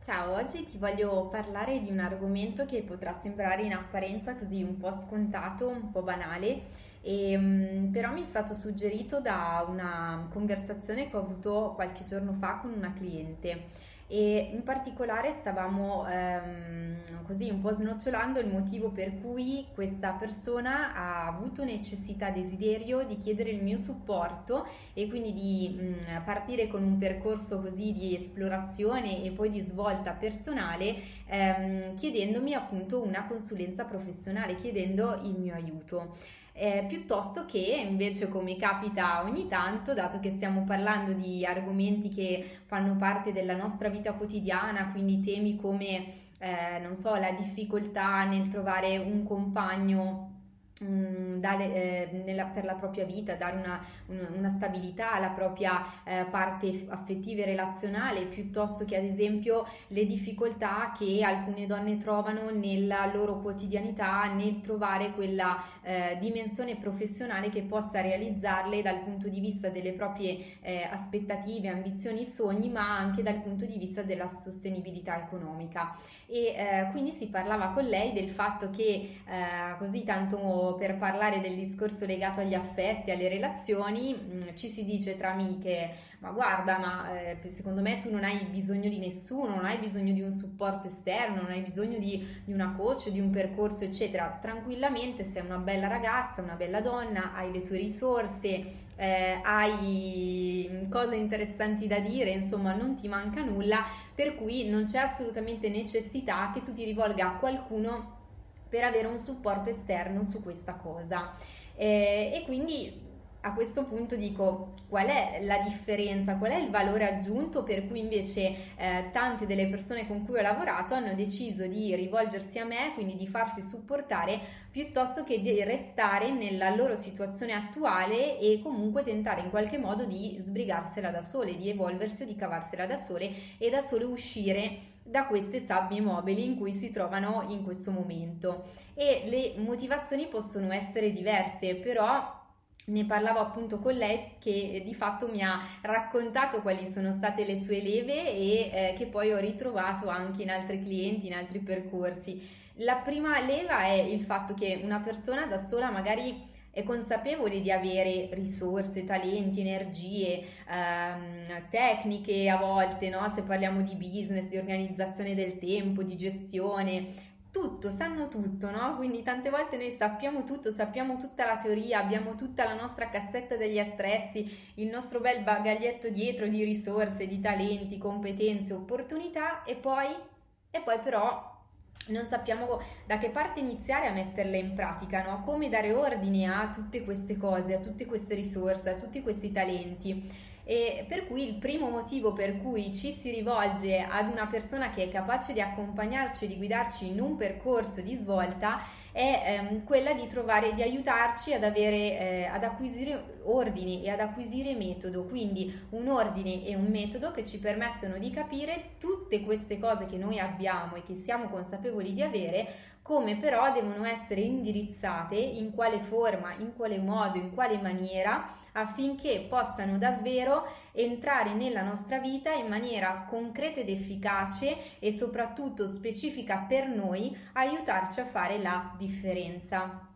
Ciao, oggi ti voglio parlare di un argomento che potrà sembrare in apparenza così un po' scontato, un po' banale, e, um, però mi è stato suggerito da una conversazione che ho avuto qualche giorno fa con una cliente e in particolare stavamo ehm, così un po' snocciolando il motivo per cui questa persona ha avuto necessità, desiderio di chiedere il mio supporto e quindi di mh, mm, partire con un percorso così di esplorazione e poi di svolta personale ehm, chiedendomi appunto una consulenza professionale, chiedendo il mio aiuto eh, piuttosto che invece come capita ogni tanto, dato che stiamo parlando di argomenti che fanno parte della nostra vita quotidiana, quindi temi come, eh, non so, la difficoltà nel trovare un compagno dare, eh, nella, per la propria vita, dare una, una stabilità alla propria eh, parte affettiva e relazionale, piuttosto che ad esempio le difficoltà che alcune donne trovano nella loro quotidianità nel trovare quella eh, dimensione professionale che possa realizzarle dal punto di vista delle proprie eh, aspettative, ambizioni, sogni, ma anche dal punto di vista della sostenibilità economica. E eh, quindi si parlava con lei del fatto che eh, così tanto per parlare del discorso legato agli affetti, alle relazioni, mm, ci si dice tra amiche, ma guarda, ma eh, secondo me tu non hai bisogno di nessuno, non hai bisogno di un supporto esterno, non hai bisogno di, di una coach, di un percorso, eccetera. Tranquillamente sei una bella ragazza, una bella donna, hai le tue risorse, eh, hai cose interessanti da dire, insomma non ti manca nulla, per cui non c'è assolutamente necessità che tu ti rivolga a qualcuno per avere un supporto esterno su questa cosa. Eh, e quindi a questo punto dico qual è la differenza, qual è il valore aggiunto per cui invece eh, tante delle persone con cui ho lavorato hanno deciso di rivolgersi a me, quindi di farsi supportare piuttosto che di restare nella loro situazione attuale e comunque tentare in qualche modo di sbrigarsela da sole, di evolversi o di cavarsela da sole e da sole uscire da queste sabbie mobili in cui si trovano in questo momento. E le motivazioni possono essere diverse, però ne parlavo appunto con lei che di fatto mi ha raccontato quali sono state le sue leve e eh, che poi ho ritrovato anche in altri clienti, in altri percorsi. La prima leva è il fatto che una persona da sola magari è consapevole di avere risorse, talenti, energie, ehm, tecniche a volte, no? se parliamo di business, di organizzazione del tempo, di gestione, tutto, sanno tutto, no? Quindi tante volte noi sappiamo tutto, sappiamo tutta la teoria, abbiamo tutta la nostra cassetta degli attrezzi, il nostro bel bagaglietto dietro di risorse, di talenti, competenze, opportunità e poi, e poi però non sappiamo da che parte iniziare a metterle in pratica, no? Come dare ordine a tutte queste cose, a tutte queste risorse, a tutti questi talenti. E per cui il primo motivo per cui ci si rivolge ad una persona che è capace di accompagnarci e di guidarci in un percorso di svolta è ehm, quella di trovare, di aiutarci ad avere, eh, ad acquisire ordini e ad acquisire metodo, quindi un ordine e un metodo che ci permettono di capire tutte queste cose che noi abbiamo e che siamo consapevoli di avere, come però devono essere indirizzate, in quale forma, in quale modo, in quale maniera, affinché possano davvero entrare nella nostra vita in maniera concreta ed efficace e soprattutto specifica per noi, aiutarci a fare la differenza.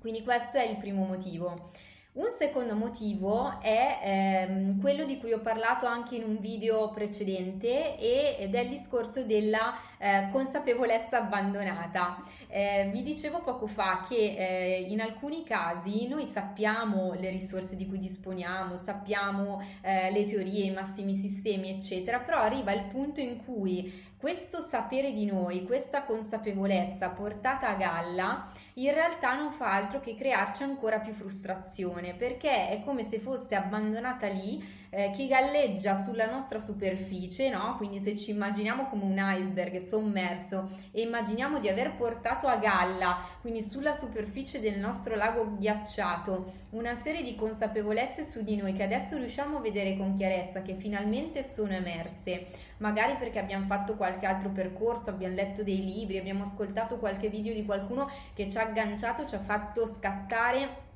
Quindi questo è il primo motivo. Un secondo motivo è ehm, quello di cui ho parlato anche in un video precedente ed è il discorso della eh, consapevolezza abbandonata. Eh, vi dicevo poco fa che eh, in alcuni casi noi sappiamo le risorse di cui disponiamo, sappiamo eh, le teorie, i massimi sistemi, eccetera, però arriva il punto in cui questo sapere di noi, questa consapevolezza portata a galla, in realtà non fa altro che crearci ancora più frustrazione, perché è come se fosse abbandonata lì, eh, che galleggia sulla nostra superficie, no? Quindi se ci immaginiamo come un iceberg sommerso e immaginiamo di aver portato a galla, quindi sulla superficie del nostro lago ghiacciato, una serie di consapevolezze su di noi che adesso riusciamo a vedere con chiarezza, che finalmente sono emerse, magari perché abbiamo fatto qualche altro percorso, abbiamo letto dei libri, abbiamo ascoltato qualche video di qualcuno che ci ha agganciato, ci ha fatto scattare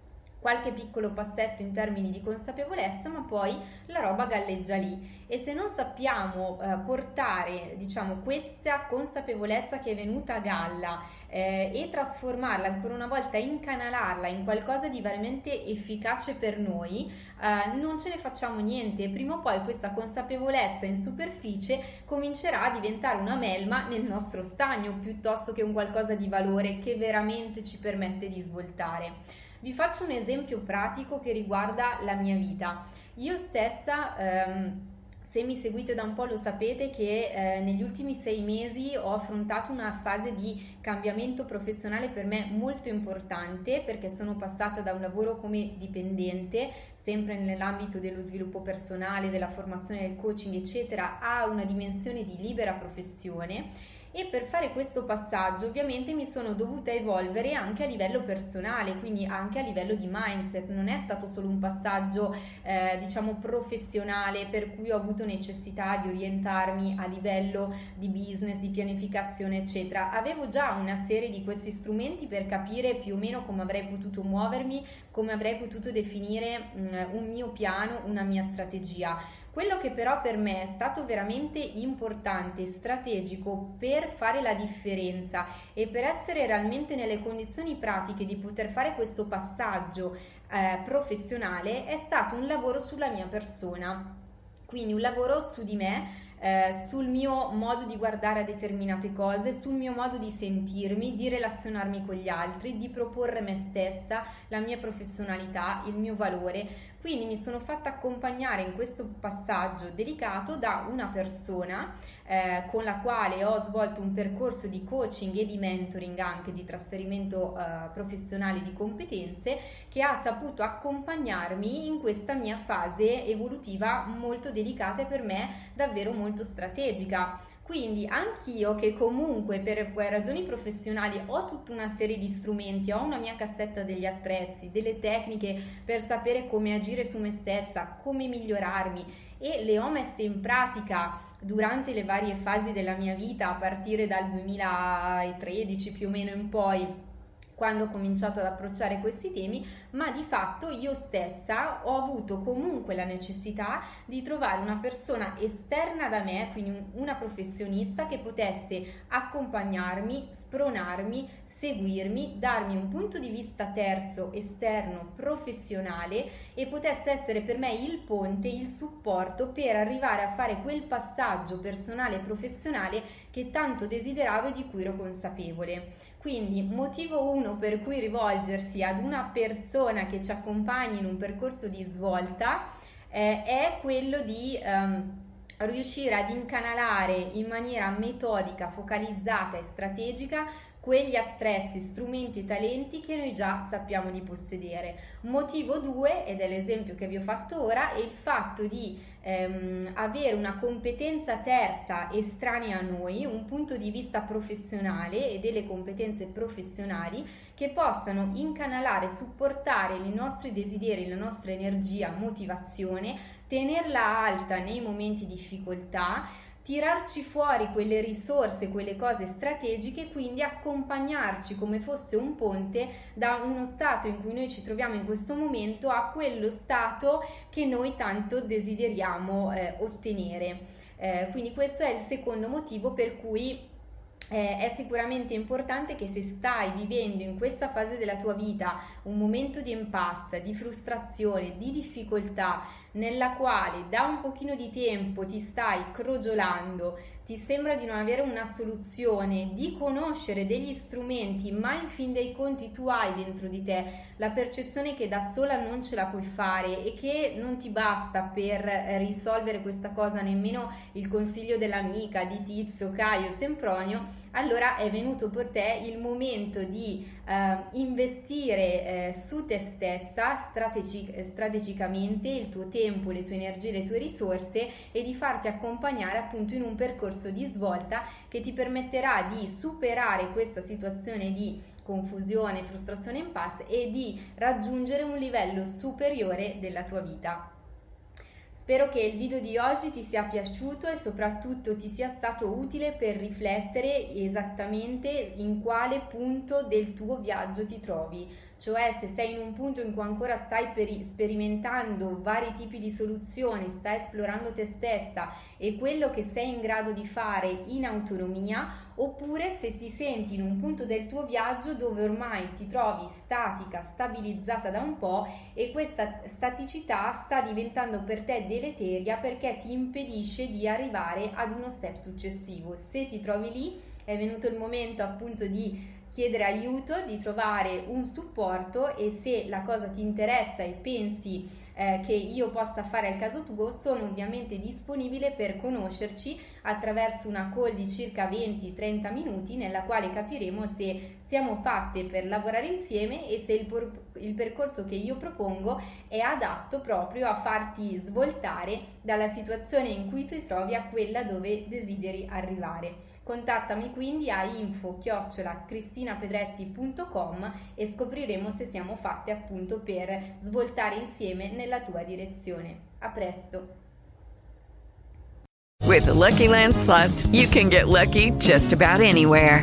qualche piccolo passetto in termini di consapevolezza, ma poi la roba galleggia lì. E se non sappiamo eh, portare, diciamo, questa consapevolezza che è venuta a galla eh, e trasformarla ancora una volta, incanalarla in qualcosa di veramente efficace per noi, eh, non ce ne facciamo niente. Prima o poi questa consapevolezza in superficie comincerà a diventare una melma nel nostro stagno piuttosto che un qualcosa di valore che veramente ci permette di svoltare. Vi faccio un esempio pratico che riguarda la mia vita. Io stessa... Ehm, se mi seguite da un po' lo sapete che eh, negli ultimi sei mesi ho affrontato una fase di cambiamento professionale per me molto importante perché sono passata da un lavoro come dipendente, sempre nell'ambito dello sviluppo personale, della formazione del coaching, eccetera, a una dimensione di libera professione e per fare questo passaggio ovviamente mi sono dovuta evolvere anche a livello personale, quindi anche a livello di mindset, non è stato solo un passaggio eh, diciamo professionale per cui ho avuto necessità di orientarmi a livello di business, di pianificazione eccetera, avevo già una serie di questi strumenti per capire più o meno come avrei potuto muovermi, come avrei potuto definire mh, mm, un mio piano, una mia strategia quello che però per me è stato veramente importante, strategico per fare la differenza e per essere realmente nelle condizioni pratiche di poter fare questo passaggio eh, professionale è stato un lavoro sulla mia persona. Quindi un lavoro su di me eh, sul mio modo di guardare a determinate cose, sul mio modo di sentirmi, di relazionarmi con gli altri, di proporre me stessa, la mia professionalità, il mio valore. Quindi mi sono fatta accompagnare in questo passaggio delicato da una persona eh, con la quale ho svolto un percorso di coaching e di mentoring anche di trasferimento eh, professionale di competenze che ha saputo accompagnarmi in questa mia fase evolutiva molto delicata e per me davvero molto strategica. Quindi anch'io che comunque per ragioni professionali ho tutta una serie di strumenti, ho una mia cassetta degli attrezzi, delle tecniche per sapere come agire su me stessa, come migliorarmi e le ho messe in pratica durante le varie fasi della mia vita a partire dal 2013 più o meno in poi quando ho cominciato ad approcciare questi temi, ma di fatto io stessa ho avuto comunque la necessità di trovare una persona esterna da me, quindi una professionista che potesse accompagnarmi, spronarmi, seguirmi, darmi un punto di vista terzo, esterno, professionale e potesse essere per me il ponte, il supporto per arrivare a fare quel passaggio personale e professionale che tanto desideravo e di cui ero consapevole. Quindi motivo uno per cui rivolgersi ad una persona che ci accompagni in un percorso di svolta eh, è quello di... Um, riuscire ad incanalare in maniera metodica, focalizzata e strategica quegli attrezzi, strumenti e talenti che noi già sappiamo di possedere. Motivo 2, ed è l'esempio che vi ho fatto ora, è il fatto di ehm, avere una competenza terza estranea a noi, un punto di vista professionale e delle competenze professionali che possano incanalare, supportare i nostri desideri, la nostra energia, motivazione, tenerla alta nei momenti di difficoltà tirarci fuori quelle risorse, quelle cose strategiche, quindi accompagnarci come fosse un ponte da uno stato in cui noi ci troviamo in questo momento a quello stato che noi tanto desideriamo eh, ottenere. Eh, quindi questo è il secondo motivo per cui eh, è sicuramente importante che se stai vivendo in questa fase della tua vita un momento di impasse, di frustrazione, di difficoltà, nella quale da un pochino di tempo ti stai crogiolando, ti sembra di non avere una soluzione, di conoscere degli strumenti, ma in fin dei conti tu hai dentro di te la percezione che da sola non ce la puoi fare e che non ti basta per risolvere questa cosa nemmeno il consiglio dell'amica, di Tizio, Caio, Sempronio, allora è venuto per te il momento di eh, investire eh, su te stessa strategi- strategicamente il tuo tempo, le tue energie, le tue risorse e di farti accompagnare appunto in un percorso di svolta che ti permetterà di superare questa situazione di confusione, frustrazione, impasse e di raggiungere un livello superiore della tua vita. Spero che il video di oggi ti sia piaciuto e soprattutto ti sia stato utile per riflettere esattamente in quale punto del tuo viaggio ti trovi cioè se sei in un punto in cui ancora stai peri- sperimentando vari tipi di soluzioni, stai esplorando te stessa e quello che sei in grado di fare in autonomia, oppure se ti senti in un punto del tuo viaggio dove ormai ti trovi statica, stabilizzata da un po' e questa staticità sta diventando per te deleteria perché ti impedisce di arrivare ad uno step successivo. Se ti trovi lì, è venuto il momento appunto di chiedere aiuto, di trovare un supporto e se la cosa ti interessa e pensi eh, che io possa fare al caso tuo, sono ovviamente disponibile per conoscerci attraverso una call di circa 20-30 minuti nella quale capiremo se siamo fatte per lavorare insieme e se il, por- il percorso che io propongo è adatto proprio a farti svoltare dalla situazione in cui ti trovi a quella dove desideri arrivare. Contattami quindi a info-cristinapedretti.com e scopriremo se siamo fatte appunto per svoltare insieme nella tua direzione. A presto! With the Lucky Land slots, you can get lucky just about anywhere.